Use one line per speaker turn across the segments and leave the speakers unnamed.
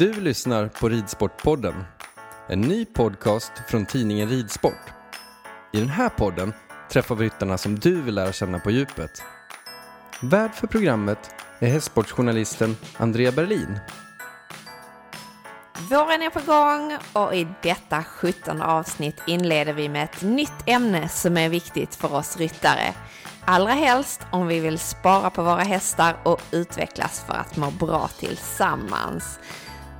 Du lyssnar på Ridsportpodden, en ny podcast från tidningen Ridsport. I den här podden träffar vi ryttarna som du vill lära känna på djupet. Värd för programmet är hästsportsjournalisten Andrea Berlin.
Våren är på gång och i detta 17 avsnitt inleder vi med ett nytt ämne som är viktigt för oss ryttare. Allra helst om vi vill spara på våra hästar och utvecklas för att må bra tillsammans.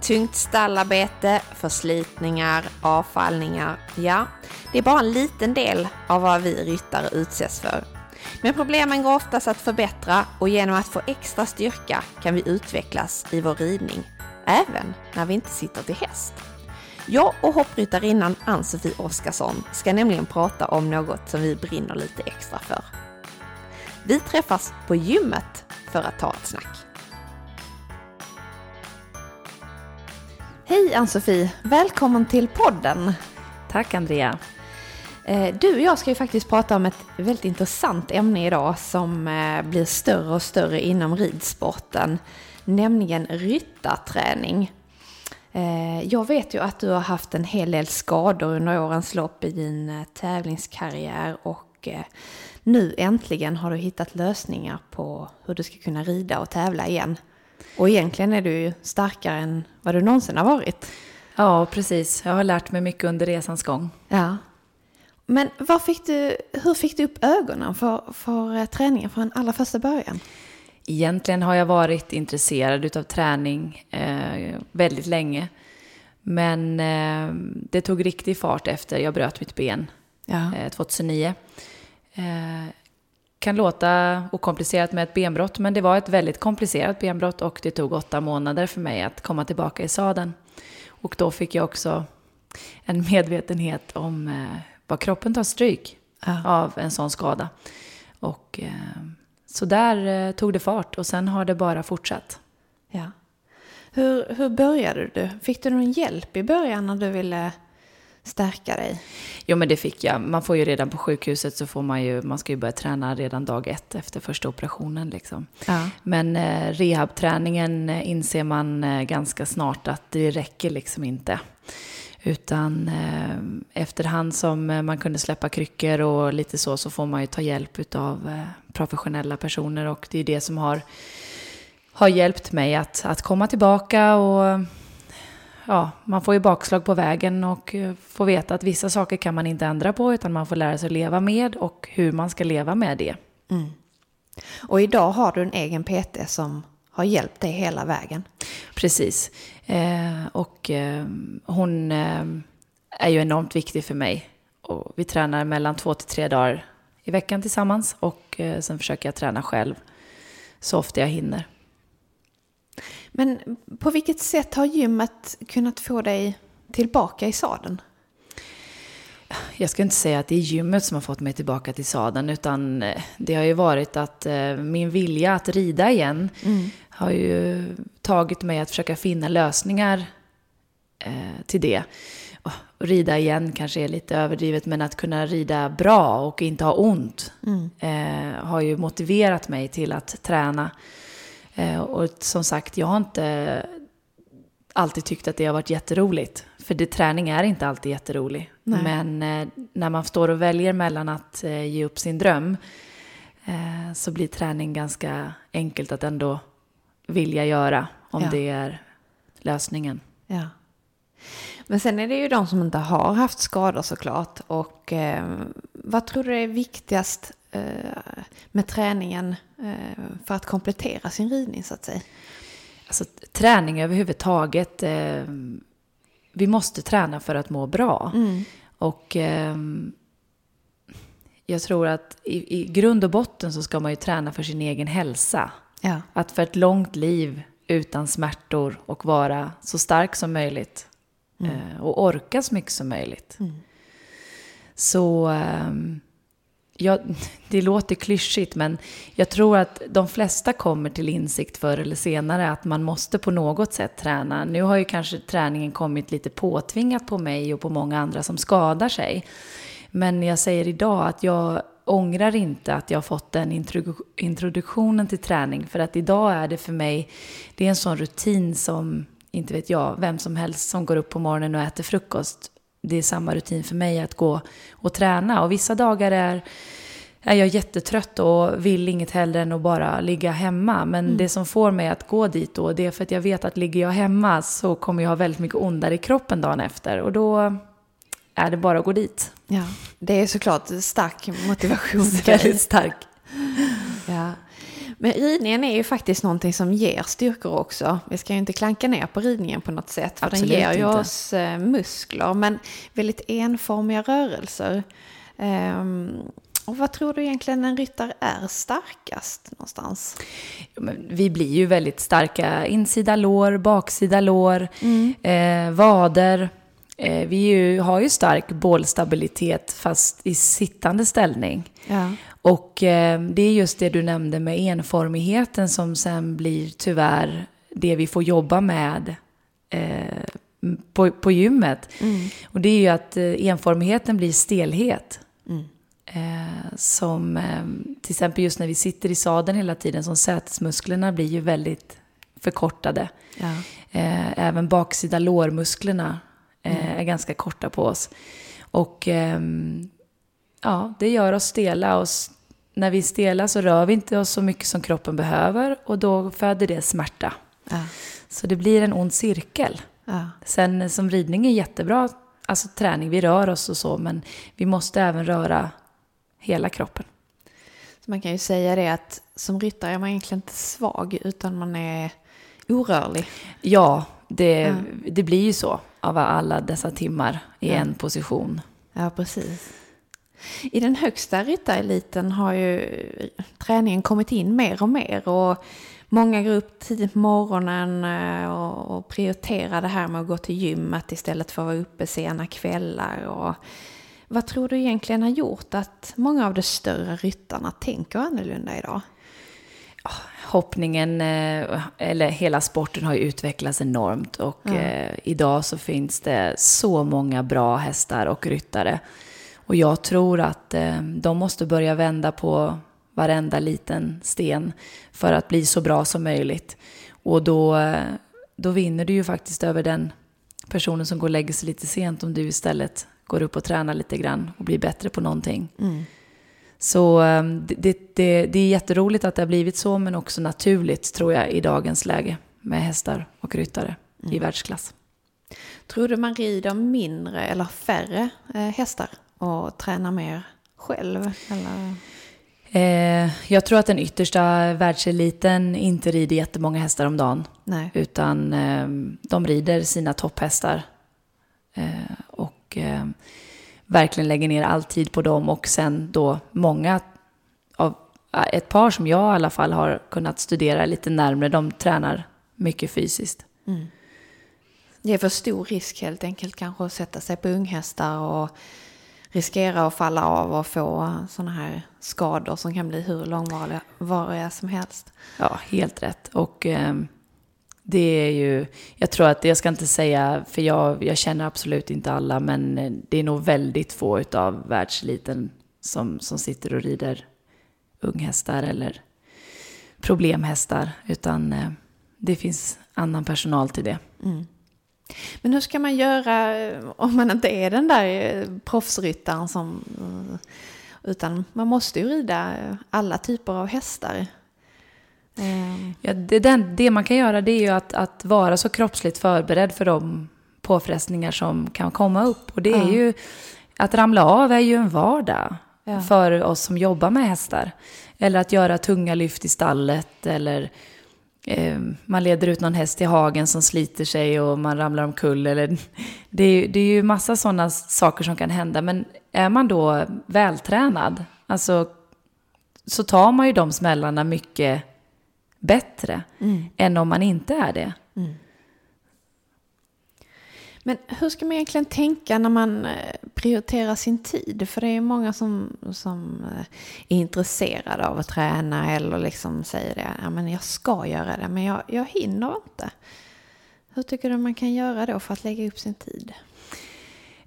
Tungt stallarbete, förslitningar, avfallningar, ja, det är bara en liten del av vad vi ryttare utsätts för. Men problemen går oftast att förbättra och genom att få extra styrka kan vi utvecklas i vår ridning, även när vi inte sitter till häst. Jag och hoppryttarinnan Ann-Sofie Oskarsson ska nämligen prata om något som vi brinner lite extra för. Vi träffas på gymmet för att ta ett snack. Hej Ann-Sofie! Välkommen till podden!
Tack Andrea!
Eh, du och jag ska ju faktiskt prata om ett väldigt intressant ämne idag som eh, blir större och större inom ridsporten, nämligen ryttarträning. Eh, jag vet ju att du har haft en hel del skador under årens lopp i din tävlingskarriär och nu äntligen har du hittat lösningar på hur du ska kunna rida och tävla igen. Och egentligen är du ju starkare än vad du någonsin har varit.
Ja, precis. Jag har lärt mig mycket under resans gång.
Ja. Men fick du, hur fick du upp ögonen för, för träningen från allra första början?
Egentligen har jag varit intresserad av träning eh, väldigt länge. Men eh, det tog riktig fart efter jag bröt mitt ben ja. eh, 2009. Kan låta okomplicerat med ett benbrott, men det var ett väldigt komplicerat benbrott och det tog åtta månader för mig att komma tillbaka i sadeln. Och då fick jag också en medvetenhet om eh, vad kroppen tar stryk ja. av en sån skada. Och eh, så där eh, tog det fart och sen har det bara fortsatt.
Ja. Hur, hur började du? Fick du någon hjälp i början när du ville stärka dig?
Jo, men det fick jag. Man får ju redan på sjukhuset så får man ju, man ska ju börja träna redan dag ett efter första operationen liksom. Ja. Men eh, rehabträningen eh, inser man eh, ganska snart att det räcker liksom inte. Utan eh, efterhand som eh, man kunde släppa kryckor och lite så, så får man ju ta hjälp av eh, professionella personer och det är det som har, har hjälpt mig att, att komma tillbaka och ja, man får ju bakslag på vägen och eh, får veta att vissa saker kan man inte ändra på utan man får lära sig att leva med och hur man ska leva med det. Mm.
Och idag har du en egen PT som har hjälpt dig hela vägen.
Precis. Eh, och eh, hon eh, är ju enormt viktig för mig. Och vi tränar mellan två till tre dagar i veckan tillsammans och eh, sen försöker jag träna själv så ofta jag hinner.
Men på vilket sätt har gymmet kunnat få dig tillbaka i sadeln?
Jag ska inte säga att det är gymmet som har fått mig tillbaka till sadeln, utan eh, det har ju varit att eh, min vilja att rida igen mm. har ju tagit mig att försöka finna lösningar eh, till det. Och rida igen kanske är lite överdrivet, men att kunna rida bra och inte ha ont mm. har ju motiverat mig till att träna och som sagt, jag har inte alltid tyckt att det har varit jätteroligt. För det, träning är inte alltid jätterolig. Nej. Men eh, när man står och väljer mellan att eh, ge upp sin dröm eh, så blir träning ganska enkelt att ändå vilja göra om ja. det är lösningen.
Ja. Men sen är det ju de som inte har haft skador såklart. Och eh, vad tror du är viktigast eh, med träningen eh, för att komplettera sin ridning så att säga?
Alltså träning överhuvudtaget. Eh, vi måste träna för att må bra. Mm. Och eh, jag tror att i, i grund och botten så ska man ju träna för sin egen hälsa. Ja. Att för ett långt liv utan smärtor och vara så stark som möjligt. Mm. Eh, och orka så mycket som möjligt. Mm. Så jag, det låter klyschigt, men jag tror att de flesta kommer till insikt förr eller senare att man måste på något sätt träna. Nu har ju kanske träningen kommit lite påtvingat på mig och på många andra som skadar sig. Men jag säger idag att jag ångrar inte att jag fått den introduktionen till träning. För att idag är det för mig, det är en sån rutin som inte vet jag, vem som helst som går upp på morgonen och äter frukost. Det är samma rutin för mig att gå och träna. Och vissa dagar är, är jag jättetrött och vill inget hellre än att bara ligga hemma. Men mm. det som får mig att gå dit då, det är för att jag vet att ligger jag hemma så kommer jag ha väldigt mycket ondare i kroppen dagen efter. Och då är det bara att gå dit.
Ja, det är såklart stark motivation.
väldigt stark.
Men ridningen är ju faktiskt någonting som ger styrkor också. Vi ska ju inte klanka ner på ridningen på något sätt. För Absolut den ger ju oss eh, muskler, men väldigt enformiga rörelser. Um, och vad tror du egentligen en ryttare är starkast någonstans?
vi blir ju väldigt starka. Insida lår, baksida lår, mm. eh, vader. Eh, vi ju, har ju stark bålstabilitet fast i sittande ställning. Ja. Och eh, det är just det du nämnde med enformigheten som sen blir tyvärr det vi får jobba med eh, på, på gymmet. Mm. Och det är ju att eh, enformigheten blir stelhet. Mm. Eh, som eh, till exempel just när vi sitter i sadeln hela tiden, som sätesmusklerna blir ju väldigt förkortade. Ja. Eh, även baksida lårmusklerna mm. är ganska korta på oss. Och ehm, ja, det gör oss stela. Och när vi är stela så rör vi inte oss så mycket som kroppen behöver och då föder det smärta. Ja. Så det blir en ond cirkel. Ja. Sen som ridning är jättebra, alltså träning, vi rör oss och så, men vi måste även röra hela kroppen.
Så man kan ju säga det att som ryttare är man egentligen inte svag, utan man är orörlig.
Ja, det, ja. det blir ju så av alla dessa timmar i en position.
Ja, precis. I den högsta ryttareliten har ju träningen kommit in mer och mer och många går upp tidigt på morgonen eh, och prioriterar det här med att gå till gymmet istället för att vara uppe sena kvällar. Och vad tror du egentligen har gjort att många av de större ryttarna tänker annorlunda idag?
Hoppningen, eh, eller hela sporten har ju utvecklats enormt och mm. idag så finns det så många bra hästar och ryttare och jag tror att eh, de måste börja vända på varenda liten sten för att bli så bra som möjligt. Och då, eh, då vinner du ju faktiskt över den personen som går och lägger sig lite sent om du istället går upp och tränar lite grann och blir bättre på någonting. Mm. Så eh, det, det, det är jätteroligt att det har blivit så, men också naturligt tror jag i dagens läge med hästar och ryttare mm. i världsklass.
Tror du man rider mindre eller färre hästar och träna mer själv? Eller?
Eh, jag tror att den yttersta världseliten inte rider jättemånga hästar om dagen. Nej. Utan eh, de rider sina topphästar. Eh, och eh, verkligen lägger ner all tid på dem. Och sen då många av ett par som jag i alla fall har kunnat studera lite närmre, de tränar mycket fysiskt. Mm.
Det är för stor risk helt enkelt kanske att sätta sig på unghästar och riskera att falla av och få sådana här skador som kan bli hur långvariga som helst.
Ja, helt rätt. Och eh, det är ju, jag tror att, jag ska inte säga, för jag, jag känner absolut inte alla, men eh, det är nog väldigt få av världseliten som, som sitter och rider unghästar eller problemhästar, utan eh, det finns annan personal till det. Mm.
Men hur ska man göra eh, om man inte är den där eh, proffsryttaren som... Eh, utan man måste ju rida alla typer av hästar.
Ja, det, den, det man kan göra det är ju att, att vara så kroppsligt förberedd för de påfrestningar som kan komma upp. Och det är ja. ju... Att ramla av är ju en vardag ja. för oss som jobbar med hästar. Eller att göra tunga lyft i stallet eller man leder ut någon häst i hagen som sliter sig och man ramlar omkull. Eller, det, är, det är ju massa sådana saker som kan hända. Men är man då vältränad, alltså, så tar man ju de smällarna mycket bättre mm. än om man inte är det. Mm.
Men hur ska man egentligen tänka när man eh, prioriterar sin tid? För det är många som, som eh, är intresserade av att träna eller liksom säger det. Ja, men jag ska göra det, men jag, jag hinner inte. Hur tycker du man kan göra då för att lägga upp sin tid?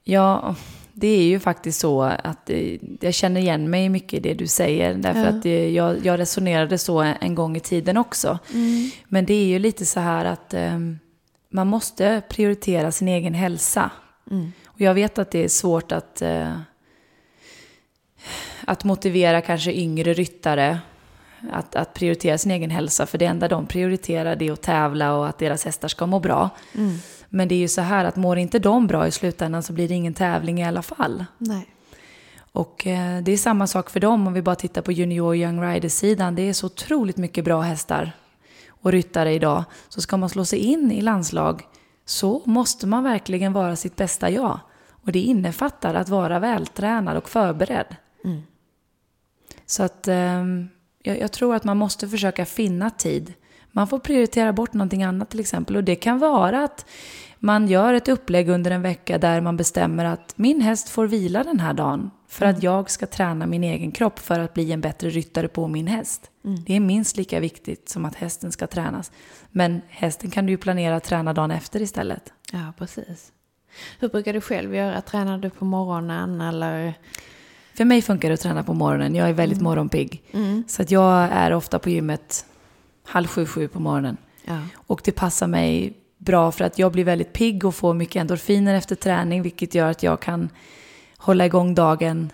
Ja, det är ju faktiskt så att eh, jag känner igen mig mycket i det du säger. Därför ja. att jag, jag resonerade så en gång i tiden också. Mm. Men det är ju lite så här att um, man måste prioritera sin egen hälsa. Och jag vet att det är svårt att, eh, att motivera kanske yngre ryttare att, att prioritera sin egen hälsa. För det enda de prioriterar det är att tävla och att deras hästar ska må bra. Men det är ju så här att mår inte de bra i slutändan så blir det ingen tävling i alla fall.
Nej.
Och eh, det är samma sak för dem om vi bara tittar på junior young rider-sidan. Det är så otroligt mycket bra hästar och ryttare idag. Så ska man slå sig in i landslag så måste man verkligen vara sitt bästa jag. Och det innefattar att vara vältränad och förberedd. Så att ehm, jag, jag tror att man måste försöka finna tid. Man får prioritera bort någonting annat till exempel. Och det kan vara att man gör ett upplägg under en vecka där man bestämmer att min häst får vila den här dagen. För att jag ska träna min egen kropp för att bli en bättre ryttare på min häst. Det är minst lika viktigt som att hästen ska tränas. Men hästen kan du ju planera att träna dagen efter istället.
Ja, precis. Hur brukar du själv göra? Tränar du på morgonen eller?
För mig funkar det att träna på morgonen. Jag är väldigt morgonpigg. Så att jag är ofta på gymmet halv sju, sju på morgonen.
Ja.
Och det passar mig bra för att jag blir väldigt pigg och får mycket endorfiner efter träning. Vilket gör att jag kan hålla igång dagen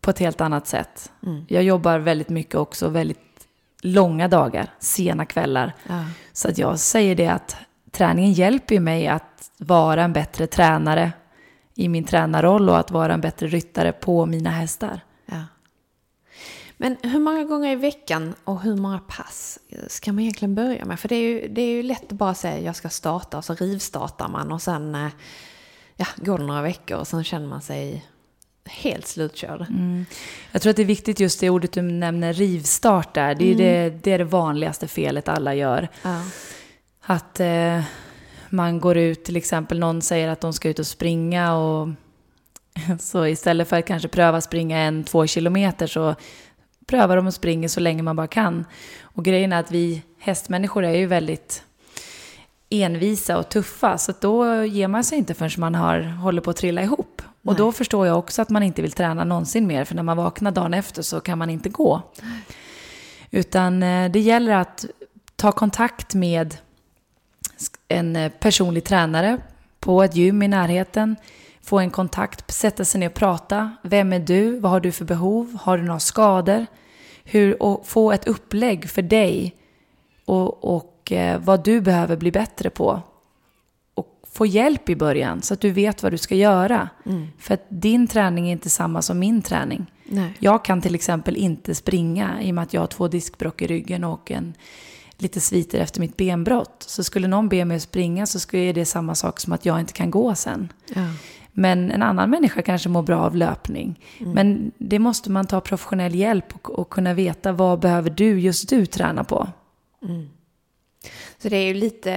på ett helt annat sätt. Jag jobbar väldigt mycket också, väldigt långa dagar, sena kvällar.
Ja.
Så att jag säger det att träningen hjälper mig att vara en bättre tränare i min tränarroll och att vara en bättre ryttare på mina hästar.
Men hur många gånger i veckan och hur många pass ska man egentligen börja med? För det är ju, det är ju lätt att bara säga jag ska starta och så rivstartar man och sen eh, ja, går det några veckor och sen känner man sig helt slutkörd.
Jag tror att det är viktigt just det ordet du nämner, rivstart där. Det är, det, det, är det vanligaste felet alla gör.
Ja.
Att eh, man går ut, till exempel någon säger att de ska ut och springa och så istället för att kanske pröva springa en, två kilometer så prövar de att springa så länge man bara kan. Och grejen är att vi hästmänniskor är ju väldigt envisa och tuffa så då ger man sig inte förrän man har, håller på att trilla ihop. Och
Nej.
då förstår jag också att man inte vill träna någonsin mer för när man vaknar dagen efter så kan man inte gå. Utan eh, det gäller att ta kontakt med en eh, personlig tränare på ett gym i närheten. Få en kontakt, sätta sig ner och prata. Vem är du? Vad har du för behov? Har du några skador? Hur, och få ett upplägg för dig och, och eh, vad du behöver bli bättre på. Och få hjälp i början så att du vet vad du ska göra. För att din träning är inte samma som min träning.
Nej.
Jag kan till exempel inte springa i och med att jag har två diskbråck i ryggen och en lite sviter efter mitt benbrott. Så skulle någon be mig att springa så skulle det samma sak som att jag inte kan gå sen.
Ja.
Men en annan människa kanske mår bra av löpning. Men det måste man ta professionell hjälp och, och kunna veta vad behöver du, just du, träna på.
Så det är ju lite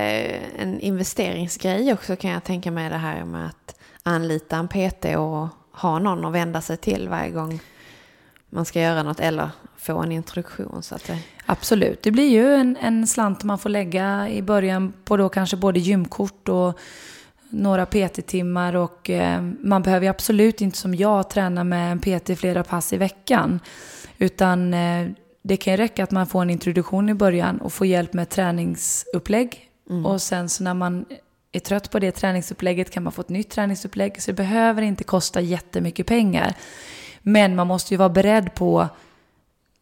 en investeringsgrej också kan jag tänka mig det här med att anlita en PT och ha någon att vända sig till varje gång man ska göra något eller få en introduktion. Så att det,
Absolut, det blir ju en, en slant man får lägga i början på då kanske både gymkort och några PT-timmar och eh, man behöver ju absolut inte som jag träna med en PT flera pass i veckan. Utan eh, det kan ju räcka att man får en introduktion i början och får hjälp med träningsupplägg. Och sen så när man är trött på det träningsupplägget kan man få ett nytt träningsupplägg. Så det behöver inte kosta jättemycket pengar. Men man måste ju vara beredd på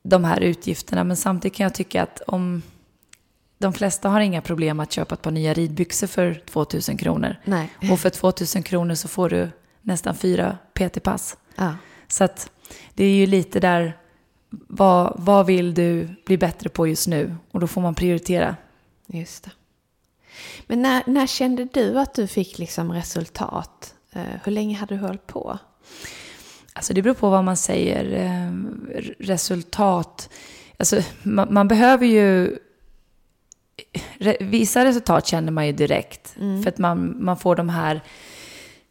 de här utgifterna. Men samtidigt kan jag tycka att om de flesta har inga problem att köpa ett par nya ridbyxor för 2000 kronor.
nej.
Och för 2000 kronor så får du nästan fyra PT-pass.
Ja.
Så att det är ju lite där, vad, vad vill du bli bättre på just nu? Och då får man prioritera.
Just det. Men när, när kände du att du fick liksom resultat? Eh, hur länge hade du hållit på?
Alltså det beror på vad man säger. Eh, resultat. Alltså man, man behöver ju... Vissa resultat känner man ju direkt. För att man, man får de här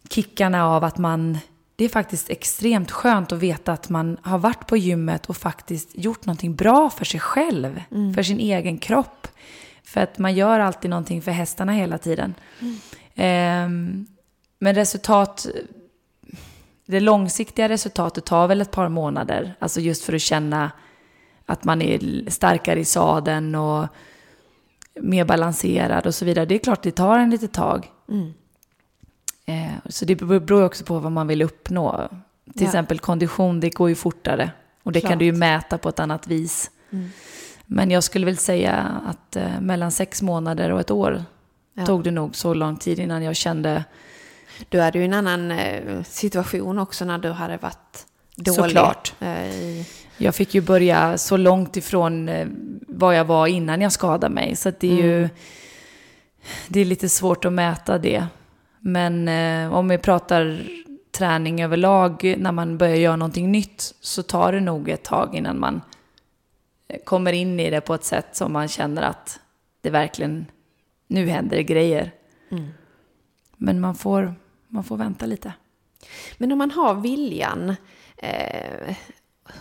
kickarna av att man... Det är faktiskt extremt skönt att veta att man har varit på gymmet och faktiskt gjort någonting bra för sig själv. För sin egen kropp. För att man gör alltid någonting för hästarna hela tiden. Ehm, men resultat det långsiktiga resultatet tar väl ett par månader. Alltså just för att känna att man är starkare i sadeln och mer balanserad och så vidare. Det är klart det tar en lite tag.
Mm.
Eh, så det beror också på vad man vill uppnå. Till
Ja.
exempel kondition, det går ju fortare. Och det
Klart.
kan du ju mäta på ett annat vis.
Mm.
Men jag skulle väl säga att eh, mellan sex månader och ett år
Ja.
tog det nog så lång tid innan jag kände
Du hade ju en annan eh, situation också när du hade varit dålig.
Såklart.
I,
Jag fick ju börja så långt ifrån eh, vad jag var innan jag skadade mig. Så det är ju det är lite svårt att mäta det. Men eh, om vi pratar träning överlag, när man börjar göra någonting nytt så tar det nog ett tag innan man eh, kommer in i det på ett sätt som man känner att det verkligen, nu händer det grejer.
Mm.
Men man får, man får vänta lite.
Men om man har viljan, eh,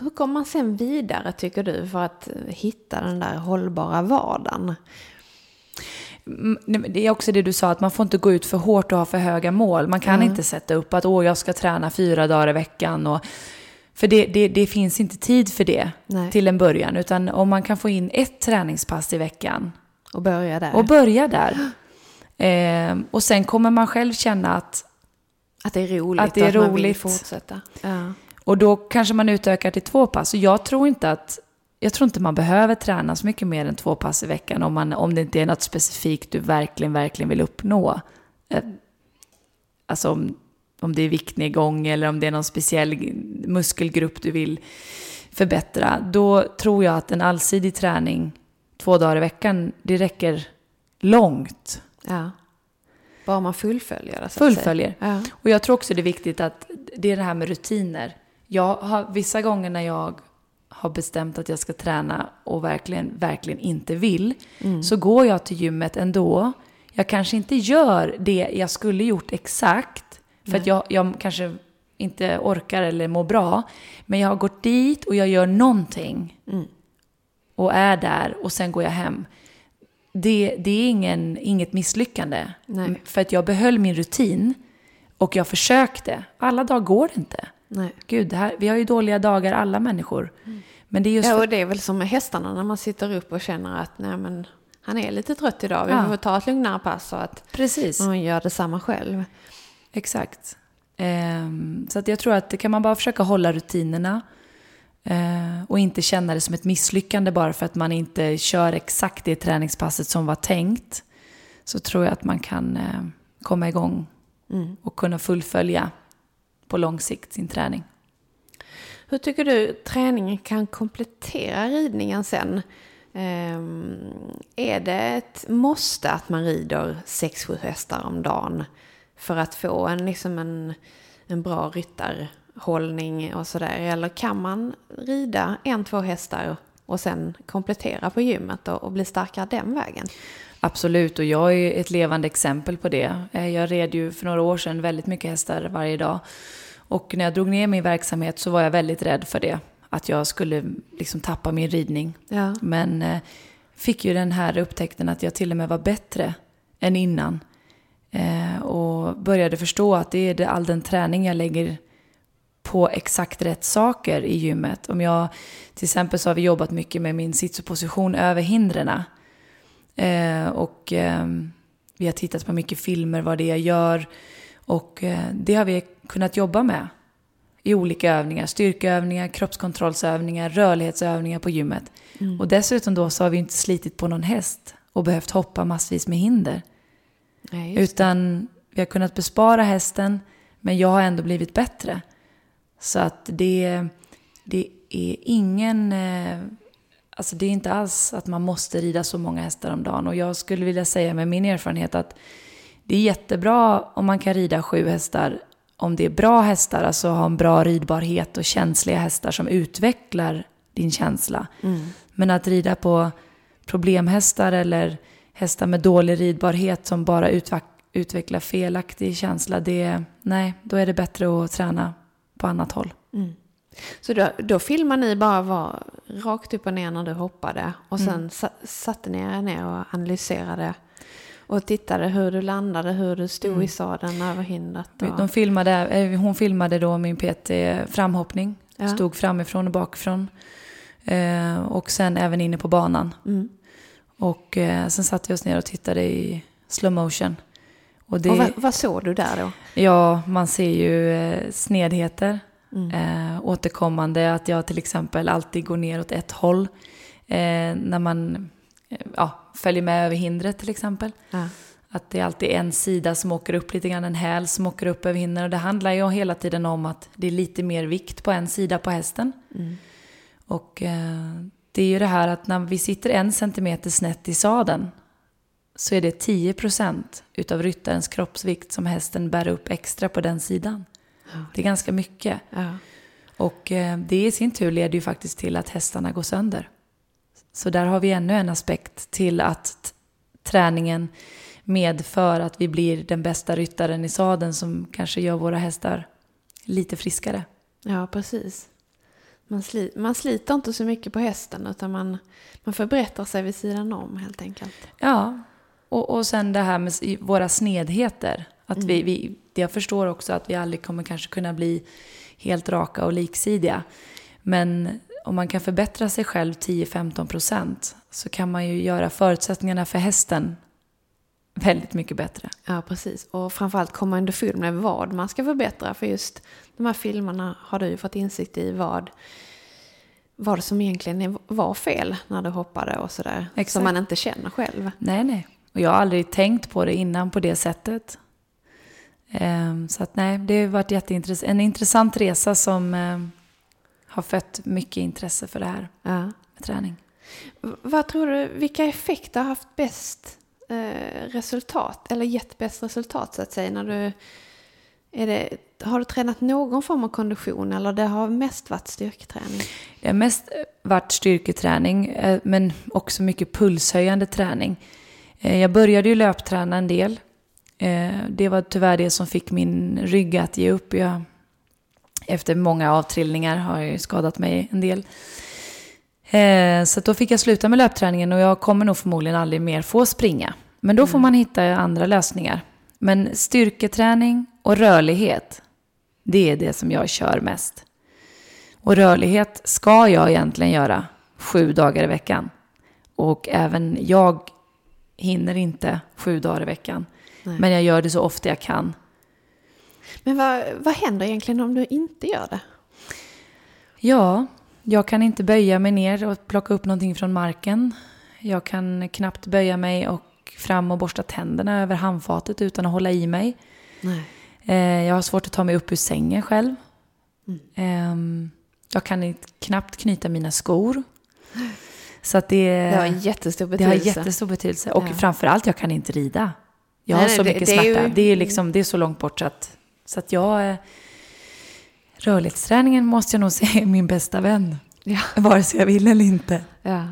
hur kommer man sen vidare tycker du för att hitta den där hållbara vardagen?
Mm, Det är också det du sa, att man får inte gå ut för hårt och ha för höga mål. Man kan
Mm.
inte sätta upp att åh, jag ska träna fyra dagar i veckan. Och, för det, det, det finns inte tid för det
Nej.
till en början. Utan om man kan få in ett träningspass i veckan
Och börja där.
och börja där. Eh, och sen kommer man själv känna att,
att det är roligt.
Att det är
och man vill
roligt.
fortsätta. Ja.
Och då kanske man utökar till två pass. Och jag tror inte att jag tror inte man behöver träna så mycket mer än två pass i veckan om, man, om det inte är något specifikt du verkligen, verkligen vill uppnå. Eh, Alltså om, om det är viktnedgång eller om det är någon speciell muskelgrupp du vill förbättra. Då tror jag att en allsidig träning två dagar i veckan, det räcker långt.
ja. Bara man fullföljer. Så att
Fullföljer.
Ja.
Och jag tror också det är viktigt att det är det här med rutiner. Jag har vissa gånger när jag har bestämt att jag ska träna och verkligen, verkligen inte vill, så går jag till gymmet ändå. Jag kanske inte gör det jag skulle gjort exakt, för att jag, jag kanske inte orkar eller mår bra. Men jag har gått dit och jag gör någonting. Och är där och sen går jag hem. Det, det är ingen, inget misslyckande.
Nej.
För att jag behöll min rutin och jag försökte. Alla dagar går det inte.
Nej.
Gud, här, vi har ju dåliga dagar alla människor. Men det är just
Ja, och det är väl som med hästarna när man sitter upp och känner att nej, men, han är lite trött idag. Vi
Ja.
får ta ett lugnare pass och att
Precis,
man gör detsamma själv.
exakt. Ehm, så att jag tror att det kan man bara försöka hålla rutinerna. eh, och inte känna det som ett misslyckande bara för att man inte kör exakt det träningspasset som var tänkt. Så tror jag att man kan eh, komma igång
Mm.
och kunna fullfölja på lång sikt sin träning.
Hur tycker du träningen kan komplettera ridningen sen? Um, är det ett måste att man rider 6-7 hästar om dagen för att få en, liksom en, en bra ryttarhållning och sådär? Eller kan man rida en, två hästar och sen komplettera på gymmet och, och bli starkare den vägen?
Absolut, och jag är ett levande exempel på det. Eh, Jag red ju för några år sedan väldigt mycket hästar varje dag. Och när jag drog ner min verksamhet så var jag väldigt rädd för det. Att jag skulle liksom tappa min ridning.
Ja.
Men eh, fick ju den här upptäckten att jag till och med var bättre än innan. Eh, och började förstå att det är det, all den träning jag lägger på exakt rätt saker i gymmet. Om jag, till exempel så har vi jobbat mycket med min sits och position över hindren. Eh, och eh, vi har tittat på mycket filmer, vad det är jag gör. Och eh, det har vi kunnat jobba med i olika övningar. Styrkeövningar, kroppskontrollsövningar, rörlighetsövningar på gymmet. Och dessutom då så har vi inte slitit på någon häst och behövt hoppa massvis med hinder.
Just
Utan vi har kunnat bespara hästen, men jag har ändå blivit bättre. Så att det, det är ingen... Alltså det är inte alls att man måste rida så många hästar om dagen. Och jag skulle vilja säga med min erfarenhet att det är jättebra om man kan rida sju hästar om det är bra hästar, alltså ha en bra ridbarhet och känsliga hästar som utvecklar din känsla. Men att rida på problemhästar eller hästar med dålig ridbarhet som bara utvecklar felaktig känsla, det, nej, då är det bättre att träna på annat håll.
Så då, då filmar ni bara var rakt upp och ner när du hoppade och sen sa, satte ni er ner och analyserade och tittade hur du landade, hur du stod i sadeln över hindret. Och,
De filmade, eh, hon filmade då min PT framhoppning,
Ja.
stod framifrån och bakifrån. Eh, och sen även inne på banan.
mm,
Och eh, sen satte vi oss ner och tittade i slow motion. Och det,
Och vad, vad såg du där då?
Ja, man ser ju eh, snedheter.
Mm.
Eh, återkommande, att jag till exempel alltid går ner åt ett håll. Eh, när man eh, ja, följer med över hindret till exempel.
Ja.
Att det är alltid en sida som åker upp lite grann, en häl som åker upp över hindret. Och det handlar ju hela tiden om att det är lite mer vikt på en sida på hästen.
Mm.
Och eh, det är ju det här att när vi sitter en centimeter snett i sadeln så är det 10 procent utav ryttarens kroppsvikt som hästen bär upp extra på den sidan. Det är ganska mycket.
Ja.
Och eh, det i sin tur leder ju faktiskt till att hästarna går sönder. Så där har vi ännu en aspekt till att träningen medför att vi blir den bästa ryttaren i sadeln som kanske gör våra hästar lite friskare.
ja, precis. Man, sli, man sliter inte så mycket på hästen utan man, man förbättrar sig vid sidan om helt enkelt.
Ja, och, och sen det här med våra snedheter. Att vi, vi, jag förstår också att vi aldrig kommer kanske kunna bli helt raka och liksidiga. Men om man kan förbättra sig själv 10-15 procent så kan man ju göra förutsättningarna för hästen väldigt mycket bättre.
Ja, precis. Och framförallt komma underfund med vad man ska förbättra. För just de här filmerna har du ju fått insikt i vad, vad som egentligen var fel när du hoppade och sådär. Som man inte känner själv.
Nej, nej. Och jag har aldrig tänkt på det innan på det sättet. Ehm, så att nej, det har varit jätteintressant. En intressant resa som ehm, har fött mycket intresse för det här
Ja.
med träning.
Vad tror du, vilka effekter har haft bäst eh, resultat? Eller gett bäst resultat så att säga? När du, det, har du tränat någon form av kondition eller det har mest varit styrketräning?
Det har mest varit styrketräning, eh, men också mycket pulshöjande träning. Eh, Jag började ju löpträna en del. Eh, Det var tyvärr det som fick min rygg att ge upp. Jag, efter många avtrillningar har jag skadat mig en del. Eh, Så då fick jag sluta med löpträningen och jag kommer nog förmodligen aldrig mer få springa. Men då får man hitta andra lösningar. Men styrketräning och rörlighet, det är det som jag kör mest. Och rörlighet ska jag egentligen göra sju dagar i veckan. Och även jag hinner inte sju dagar i veckan.
Nej.
Men jag gör det så ofta jag kan.
Men vad, vad händer egentligen om du inte gör det?
Ja, jag kan inte böja mig ner och plocka upp någonting från marken. Jag kan knappt böja mig och fram och borsta tänderna över handfatet utan att hålla i mig.
Nej.
Eh, Jag har svårt att ta mig upp ur sängen själv. Ehm, Jag kan knappt knyta mina skor. Så att det,
Det har en jättestor
det har
betydelse.
jättestor betydelse. Och
Ja.
framförallt, jag kan inte rida. Jag
Nej,
har
nej,
så
det-
mycket
det är ju-
smärta. Det är, liksom, det är så långt bort så att, så att jag... eh, Rörlighetsträningen måste jag nog säga är min bästa vän.
Ja.
Vare sig jag vill eller inte.
Ja.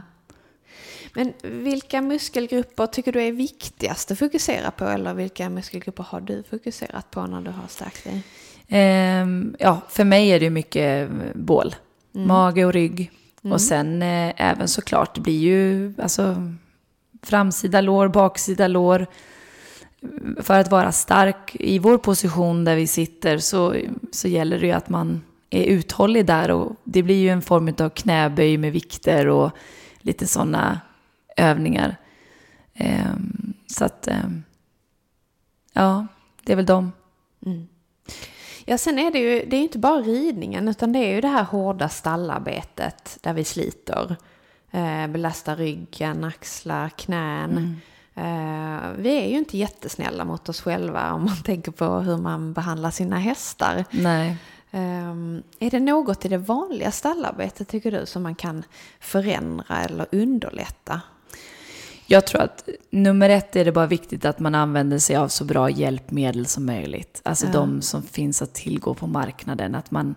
Men vilka muskelgrupper tycker du är viktigast att fokusera på? Eller vilka muskelgrupper har du fokuserat på när du har stärkt dig?
Ehm, ja, för mig är det mycket eh, bål.
Mm.
Mage och rygg. Och sen eh, även såklart, det blir ju alltså framsida lår, baksida lår. För att vara stark i vår position där vi sitter så, så gäller det ju att man är uthållig där. Och det blir ju en form av knäböj med vikter och lite sådana övningar. Ehm, så att, ehm, ja, det är väl de.
Ja, sen är det ju det är inte bara ridningen utan det är ju det här hårda stallarbetet där vi sliter. Eh, belastar ryggen, axlar, knän. Eh, vi är ju inte jättesnälla mot oss själva om man tänker på hur man behandlar sina hästar.
Nej.
Ehm, är det något i det vanliga stallarbetet tycker du som man kan förändra eller underlätta?
Jag tror att nummer ett är det bara viktigt att man använder sig av så bra hjälpmedel som möjligt. Alltså
Ja.
de som finns att tillgå på marknaden. Att man,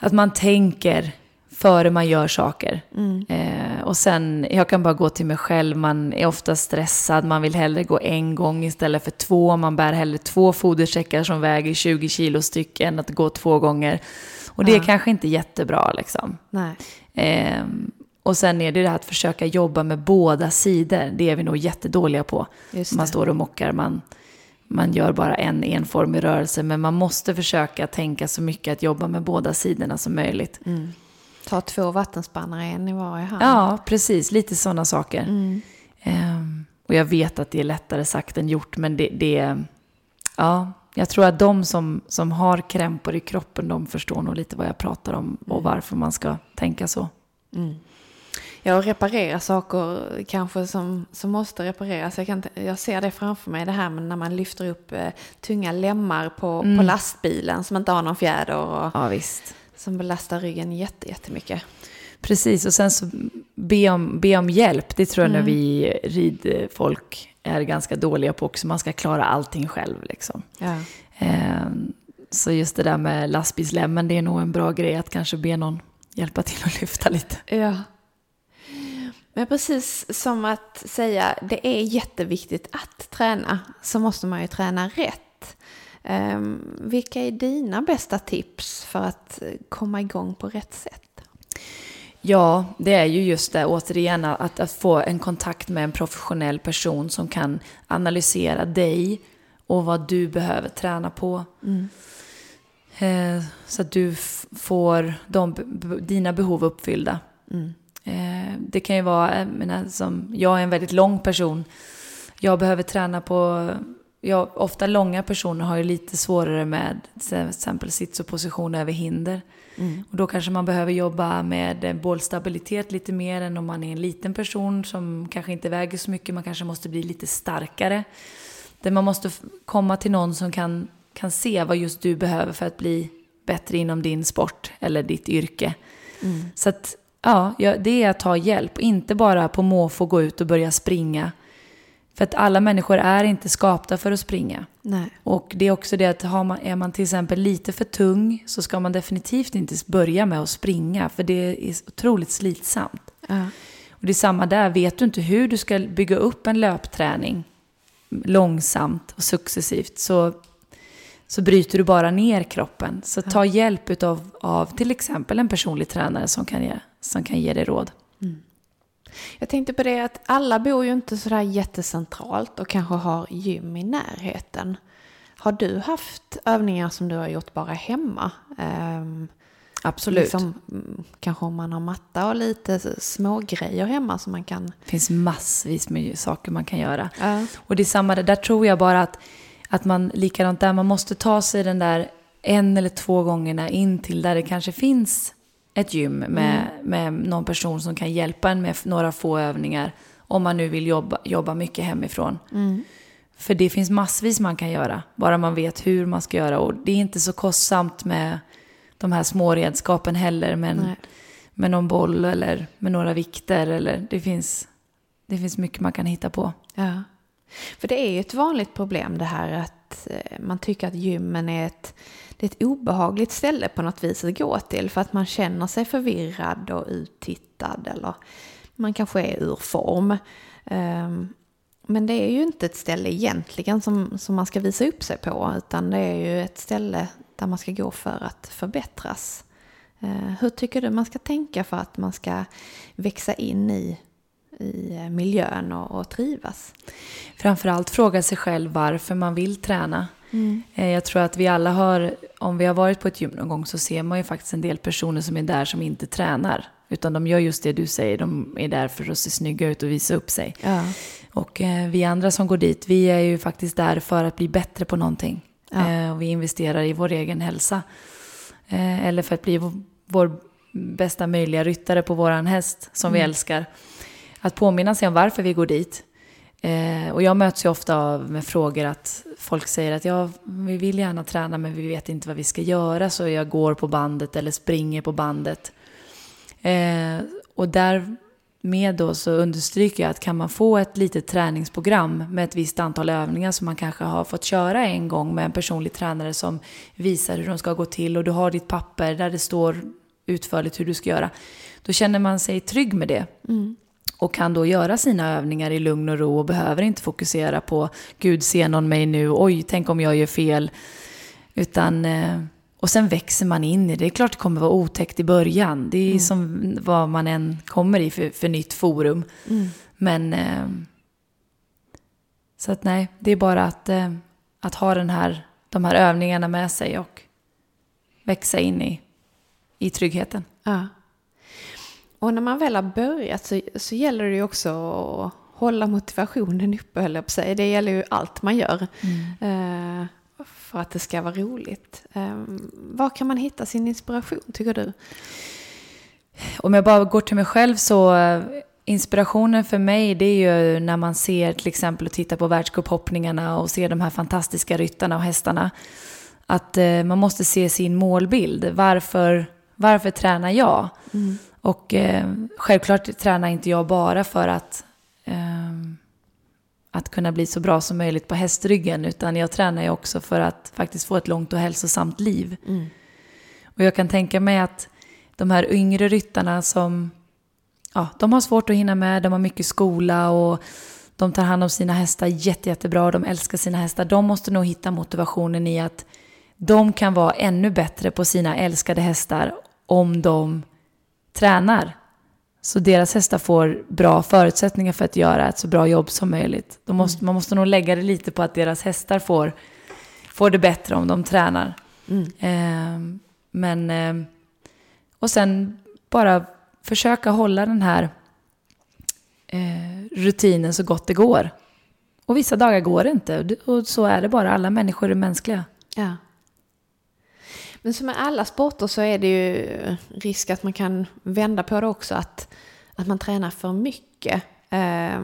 att man tänker före man gör saker. Eh, och sen, jag kan bara gå till mig själv, man är ofta stressad, man vill hellre gå en gång istället för två. Man bär hellre två fodersäckar som väger 20 kilo styck än att gå två gånger. Och det är
Ja.
kanske inte jättebra liksom. Ehm, och sen är det det här att försöka jobba med båda sidor. Det är vi nog jättedåliga på. Man står och mockar, man, man gör bara en enformig rörelse. Men man måste försöka tänka så mycket att jobba med båda sidorna som möjligt.
Ta två vattenspannare, en i varje hand.
Ja, precis. Lite sådana saker.
Mm.
Ehm, och jag vet att det är lättare sagt än gjort, men det, det ja, jag tror att de som, som har krämpor i kroppen, de förstår nog lite vad jag pratar om och varför man ska tänka så.
Ja, och reparera saker kanske som, som måste repareras. Jag, kan, jag ser det framför mig, det här med när man lyfter upp eh, tunga lemmar på, på lastbilen som inte har någon fjäder och
Ja, visst.
Som belastar ryggen jätte, jättemycket.
Precis, och sen så be om, be om hjälp. Det tror jag när vi ridfolk är ganska dåliga på också. Man ska klara allting själv liksom.
Ja.
Ehm, Så just det där med lastbilslämmen, det är nog en bra grej att kanske be någon hjälpa till att lyfta lite.
Ja. Men precis som att säga det är jätteviktigt att träna så måste man ju träna rätt. Ehm, vilka är dina bästa tips för att eh, komma igång på rätt sätt?
Ja, det är ju just det återigen att, att få en kontakt med en professionell person som kan analysera dig och vad du behöver träna på. Eh, så att du får de, dina behov uppfyllda. Eh, det kan ju vara, jag, menar, som, jag är en väldigt lång person. Jag behöver träna på, jag, ofta långa personer har ju lite svårare med till exempel sits och position över hinder. Och då kanske man behöver jobba med bålstabilitet lite mer än om man är en liten person som kanske inte väger så mycket. Man kanske måste bli lite starkare. Där man måste komma till någon som kan, kan se vad just du behöver för att bli bättre inom din sport eller ditt yrke. Så att, ja, ja, det är att ta hjälp. Inte bara på måfå gå ut och börja springa. För att alla människor är inte skapta för att springa.
Nej.
Och det är också det att har man, är man till exempel lite för tung så ska man definitivt inte börja med att springa. För det är otroligt slitsamt.
Ja.
Och det är samma där, vet du inte hur du ska bygga upp en löpträning långsamt och successivt så, så bryter du bara ner kroppen. Så ta hjälp utav, av till exempel en personlig tränare som kan ge, som kan ge dig råd.
Jag tänkte på det att alla bor ju inte sådär jättecentralt och kanske har gym i närheten. Har du haft övningar som du har gjort bara hemma? Ehm,
Absolut.
Liksom, mm, kanske om man har matta och lite små grejer hemma som man kan...
Det finns massvis med saker man kan göra.
Ja.
Och det är samma där, där tror jag bara att, att man likadant där, man måste ta sig den där en eller två gångerna in till där det kanske finns ett gym med, med någon person som kan hjälpa en med några få övningar. Om man nu vill jobba, jobba mycket hemifrån. För det finns massvis man kan göra, bara man vet hur man ska göra. Och det är inte så kostsamt med de här små redskapen heller. Men
Nej.
med någon boll eller med några vikter. Eller det, finns, det finns mycket man kan hitta på.
Ja. För det är ju ett vanligt problem det här att att eh, man tycker att gymmen är ett, det är ett obehagligt ställe på något vis att gå till för att man känner sig förvirrad och uttittad eller man kanske är ur form. Ehm, men det är ju inte ett ställe egentligen som, som man ska visa upp sig på utan det är ju ett ställe där man ska gå för att förbättras. Eh, hur tycker du man ska tänka för att man ska växa in i, i eh, miljön och, och trivas?
Framförallt fråga sig själv varför man vill träna. Eh, Jag tror att vi alla har, om vi har varit på ett gym någon gång så ser man ju faktiskt en del personer som är där som inte tränar. Utan de gör just det du säger, de är där för att se snygga ut och visa upp sig.
Ja.
Och eh, vi andra som går dit, vi är ju faktiskt där för att bli bättre på någonting.
Ja.
Och vi investerar i vår egen hälsa. Eller för att bli vår, bästa möjliga ryttare på våran häst som vi älskar. Att påminna sig om varför vi går dit. Eh, och jag möts ju ofta av med frågor att folk säger att ja, vi vill gärna träna men vi vet inte vad vi ska göra så jag går på bandet eller springer på bandet. Eh, och därmed då så understryker jag att kan man få ett litet träningsprogram med ett visst antal övningar som man kanske har fått köra en gång med en personlig tränare som visar hur de ska gå till och du har ditt papper där det står utförligt hur du ska göra. Då känner man sig trygg med det. Mm. Och kan då göra sina övningar i lugn och ro och behöver inte fokusera på Gud ser någon mig nu, oj tänk om jag gör fel. Utan, eh, och sen växer man in i det. Det är klart det kommer vara otäckt i början. Det är som vad man än kommer i för, för nytt forum. Men eh, så att nej, det är bara att, eh, att ha den här, de här övningarna med sig och växa in i, i tryggheten.
Ja. Och när man väl har börjat så, så gäller det ju också att hålla motivationen uppe, höll jag på sig. Det gäller ju allt man gör. Eh, för att det ska vara roligt. Eh, var kan man hitta sin inspiration, tycker du?
Om jag bara går till mig själv så eh, inspirationen för mig det är ju när man ser till exempel och tittar på världscuphoppningarna och ser de här fantastiska ryttarna och hästarna. Att eh, man måste se sin målbild. Varför, varför tränar jag?
Mm.
Och eh, självklart tränar inte jag bara för att, eh, att kunna bli så bra som möjligt på hästryggen, utan jag tränar ju också för att faktiskt få ett långt och hälsosamt liv.
Mm.
Och jag kan tänka mig att de här yngre ryttarna som, ja, de har svårt att hinna med, de har mycket skola och de tar hand om sina hästar jätte, jättebra och de älskar sina hästar. De måste nog hitta motivationen i att de kan vara ännu bättre på sina älskade hästar om de tränar. Så deras hästar får bra förutsättningar för att göra ett så bra jobb som möjligt. Måste, Man måste nog lägga det lite på att deras hästar får, får det bättre om de tränar.
Mm.
Eh, men, eh, och sen bara försöka hålla den här eh, rutinen så gott det går. Och vissa dagar går det inte. Och så är det bara. Alla människor är mänskliga.
Ja. Men som med alla sporter så är det ju risk att man kan vända på det också. Att, att man tränar för mycket. Eh,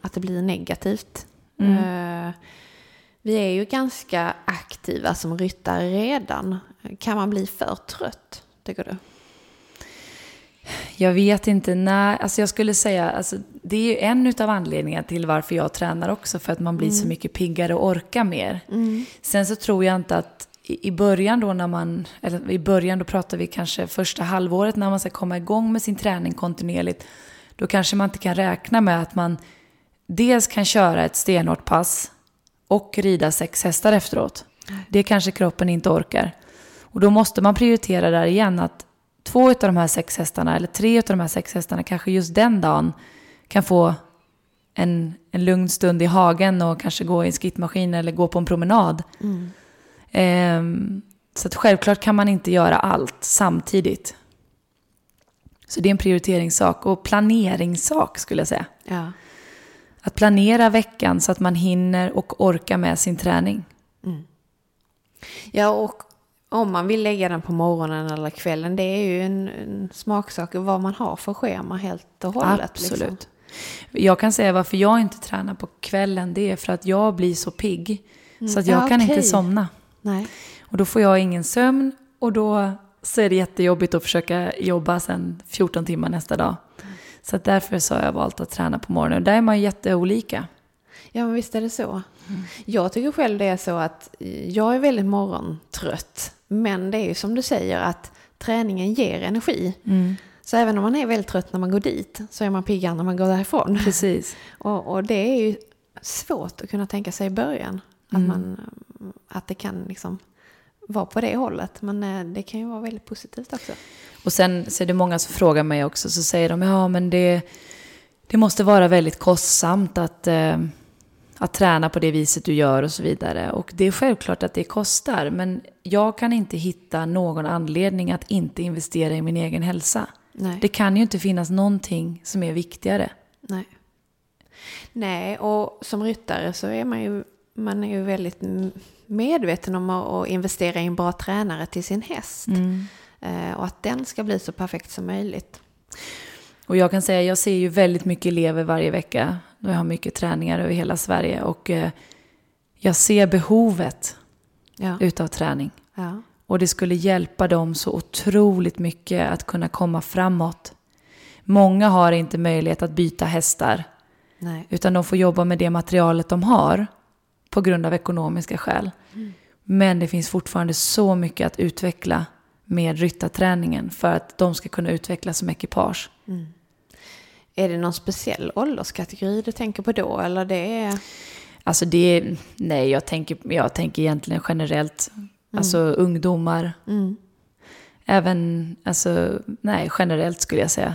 att det blir negativt. Eh, vi är ju ganska aktiva som ryttare redan. Kan man bli för trött, tycker du?
Jag vet inte när, alltså jag skulle säga, alltså det är ju en av anledningarna till varför jag tränar också, för att man blir så mycket piggare och orkar mer. Sen så tror jag inte att i början då när man, eller i början då pratar vi kanske första halvåret när man ska komma igång med sin träning kontinuerligt, då kanske man inte kan räkna med att man dels kan köra ett stenhårt pass och rida sex hästar efteråt. Det kanske kroppen inte orkar. Och då måste man prioritera där igen att två av de här sex hästarna eller tre av de här sex hästarna kanske just den dagen kan få en, en lugn stund i hagen och kanske gå i en skittmaskin eller gå på en promenad. Mm så att självklart kan man inte göra allt samtidigt. Så det är en prioriteringssak och planeringssak skulle jag säga.
Ja.
Att planera veckan så att man hinner och orkar med sin träning.
Ja, och om man vill lägga den på morgonen eller kvällen, det är ju en, en smaksak vad man har för schema helt och hållet.
Absolut.
Liksom.
Jag kan säga varför jag inte tränar på kvällen. Det är för att jag blir så pigg. Så att jag
Ja,
kan
okej.
inte somna.
Nej.
Och då får jag ingen sömn och då så är det jättejobbigt att försöka jobba sen 14 timmar nästa dag. Så att därför så har jag valt att träna på morgonen. Och där är man jätteolika.
Ja, men visst är det så. Jag tycker själv det är så att jag är väldigt morgontrött. Men det är ju som du säger att träningen ger energi. Så även om man är väldigt trött när man går dit så är man piggare när man går därifrån.
Precis.
Och, och det är ju svårt att kunna tänka sig i början. Att, man, att det kan liksom vara på det hållet. Men eh, det kan ju vara väldigt positivt också.
Och sen så är det många som frågar mig också, så säger de ja men det, det måste vara väldigt kostsamt att, eh, att träna på det viset du gör och så vidare. Och det är självklart att det kostar, men jag kan inte hitta någon anledning att inte investera i min egen hälsa.
Nej.
Det kan ju inte finnas någonting som är viktigare.
Nej. Nej, och som ryttare så är man ju, man är ju väldigt medveten om att investera i en bra tränare till sin häst. Eh, och att den ska bli så perfekt som möjligt.
Och jag kan säga, jag ser ju väldigt mycket elever varje vecka. Jag har mycket träningar över hela Sverige. Och eh, jag ser behovet
Ja.
utav träning.
ja.
Och det skulle hjälpa dem så otroligt mycket att kunna komma framåt. Många har inte möjlighet att byta hästar.
Nej.
Utan de får jobba med det materialet de har. På grund av ekonomiska skäl. Men det finns fortfarande så mycket att utveckla med ryttarträningen. För att de ska kunna utvecklas som ekipage.
Är det någon speciell ålderskategori du tänker på då? Eller det är...
Alltså det nej jag tänker, jag tänker egentligen generellt. Alltså ungdomar.
Mm.
Även, alltså nej generellt skulle jag säga.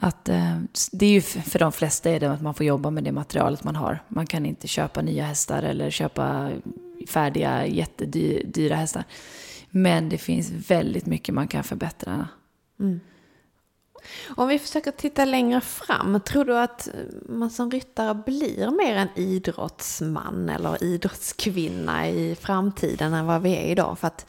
Att eh, det är ju för de flesta är det att man får jobba med det materialet man har. Man kan inte köpa nya hästar eller köpa färdiga jättedyra hästar. Men det finns väldigt mycket man kan förbättra.
Mm. Om vi försöker titta längre fram, tror du att man som ryttare blir mer en idrottsman eller idrottskvinna i framtiden än vad vi är idag? För att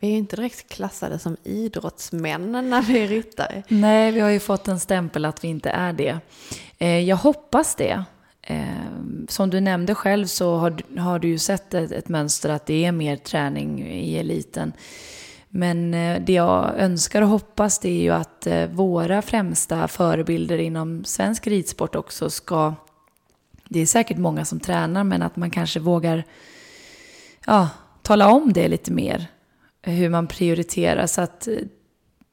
vi är ju inte direkt klassade som idrottsmän när vi är ryttare.
Nej, vi har ju fått en stämpel att vi inte är det. Eh, jag hoppas det. Eh, som du nämnde själv så har, du ju sett ett, mönster att det är mer träning i eliten. Men eh, det jag önskar och hoppas det är ju att våra främsta förebilder inom svensk ridsport också ska... Det är säkert många som tränar men att man kanske vågar ja, tala om det lite mer hur man prioriterar. Så att eh,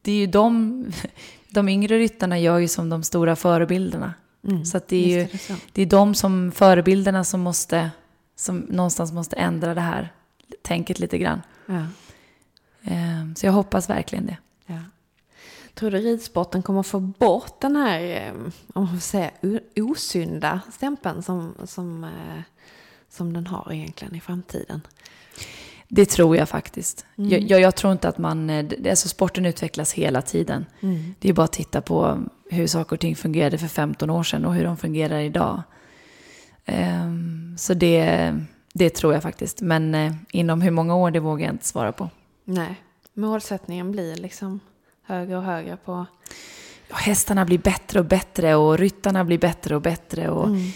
det är ju de, de yngre ryttarna gör ju som de stora förebilderna. Mm, så att det är ju det, är det är de som förebilderna som måste, som någonstans måste ändra det här tänket lite grann. Ja. Ehm, så jag hoppas verkligen det. Ja.
Tror du ridsporten kommer få bort den här, eh, om man får säga, osynda stämpeln som, som, eh, som den har egentligen i framtiden?
Det tror jag faktiskt. Mm. Jag, jag, jag, tror inte att man... Eh, alltså sporten utvecklas hela tiden. Mm. Det är bara att titta på hur saker och ting fungerade för 15 år sedan och hur de fungerar idag. Um, så det, det tror jag faktiskt. Men uh, inom hur många år, det vågar jag inte svara på.
Nej, målsättningen blir liksom högre och högre på...
Ja, hästarna blir bättre och bättre och ryttarna blir bättre och bättre. Och mm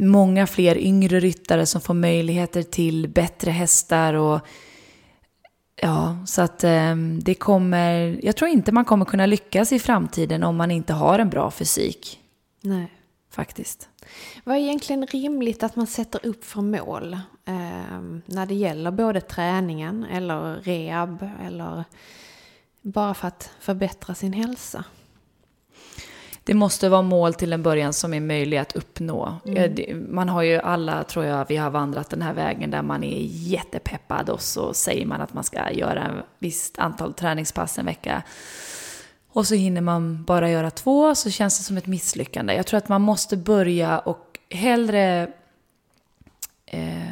många fler yngre ryttare som får möjligheter till bättre hästar och ja, så att eh, det kommer, jag tror inte man kommer kunna lyckas i framtiden om man inte har en bra fysik.
Nej.
Faktiskt.
Vad är egentligen rimligt att man sätter upp för mål eh, när det gäller både träningen eller rehab eller bara för att förbättra sin hälsa?
Det måste vara mål till en början som är möjliga att uppnå. Mm. Man har ju alla, tror jag, vi har vandrat den här vägen där man är jättepeppad och så säger man att man ska göra ett visst antal träningspass en vecka. Och så hinner man bara göra två så känns det som ett misslyckande. Jag tror att man måste börja och hellre eh,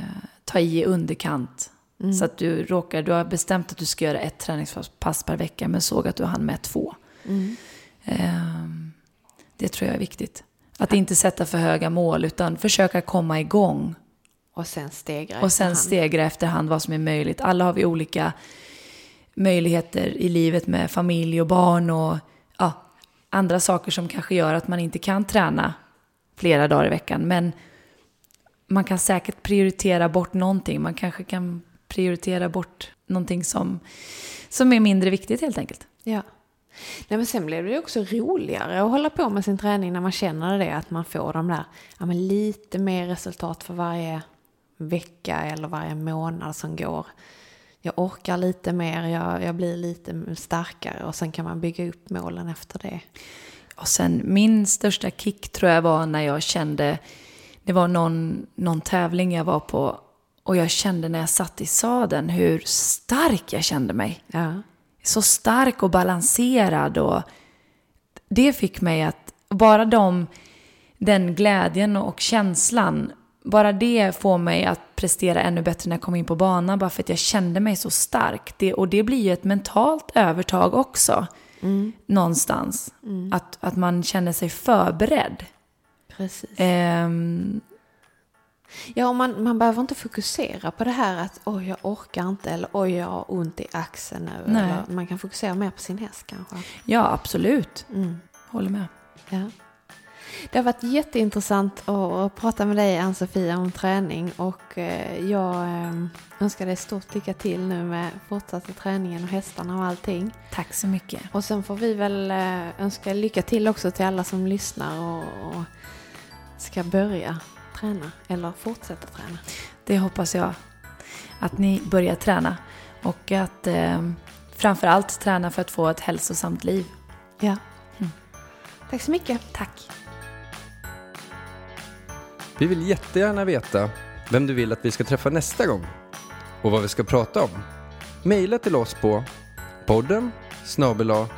ta i i underkant. Mm. Så att du råkar, du har bestämt att du ska göra ett träningspass per vecka men såg att du hann med två. Mm. Um, det tror jag är viktigt. Att inte sätta för höga mål utan försöka komma igång.
Och sen stegra
Och sen efterhand. stegra efterhand vad som är möjligt. Alla har vi olika möjligheter i livet med familj och barn och ja, andra saker som kanske gör att man inte kan träna flera dagar i veckan. Men man kan säkert prioritera bort någonting. Man kanske kan prioritera bort någonting som, som är mindre viktigt helt enkelt.
Ja. Nej, men sen blev det också roligare att hålla på med sin träning när man känner det, att man får de där, ja, men lite mer resultat för varje vecka eller varje månad som går. Jag orkar lite mer, jag, jag blir lite starkare och sen kan man bygga upp målen efter det.
Och sen min största kick tror jag var när jag kände, det var någon, någon tävling jag var på och jag kände när jag satt i sadeln hur stark jag kände mig. Ja så stark och balanserad. Och det fick mig att, bara de, den glädjen och känslan, bara det får mig att prestera ännu bättre när jag kom in på banan. Bara för att jag kände mig så stark. Det, och det blir ju ett mentalt övertag också. Mm. Någonstans. Mm. Att, att man känner sig förberedd.
Precis. Um, Ja, och man, man behöver inte fokusera på det här att oj, jag orkar inte eller oj, jag har ont i axeln nu. Nej. Eller, man kan fokusera mer på sin häst kanske.
Ja, absolut. Mm. Håller med.
Ja. Det har varit jätteintressant att prata med dig Ann-Sofia om träning och eh, jag eh, önskar dig stort lycka till nu med fortsatta träningen och hästarna och allting.
Tack så mycket.
Och sen får vi väl eh, önska lycka till också till alla som lyssnar och, och ska börja träna eller fortsätta träna.
Det hoppas jag. Att ni börjar träna och att eh, framförallt träna för att få ett hälsosamt liv.
Ja. Mm. Tack så mycket.
Tack.
Vi vill jättegärna veta vem du vill att vi ska träffa nästa gång och vad vi ska prata om. Maila till oss på podden snabela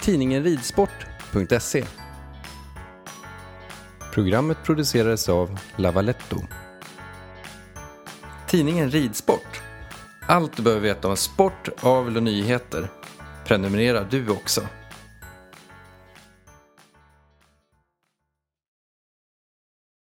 tidningenridsport.se Programmet producerades av Lavaletto. Tidningen Ridsport. Allt du behöver veta om sport, avel och nyheter. Prenumerera du också.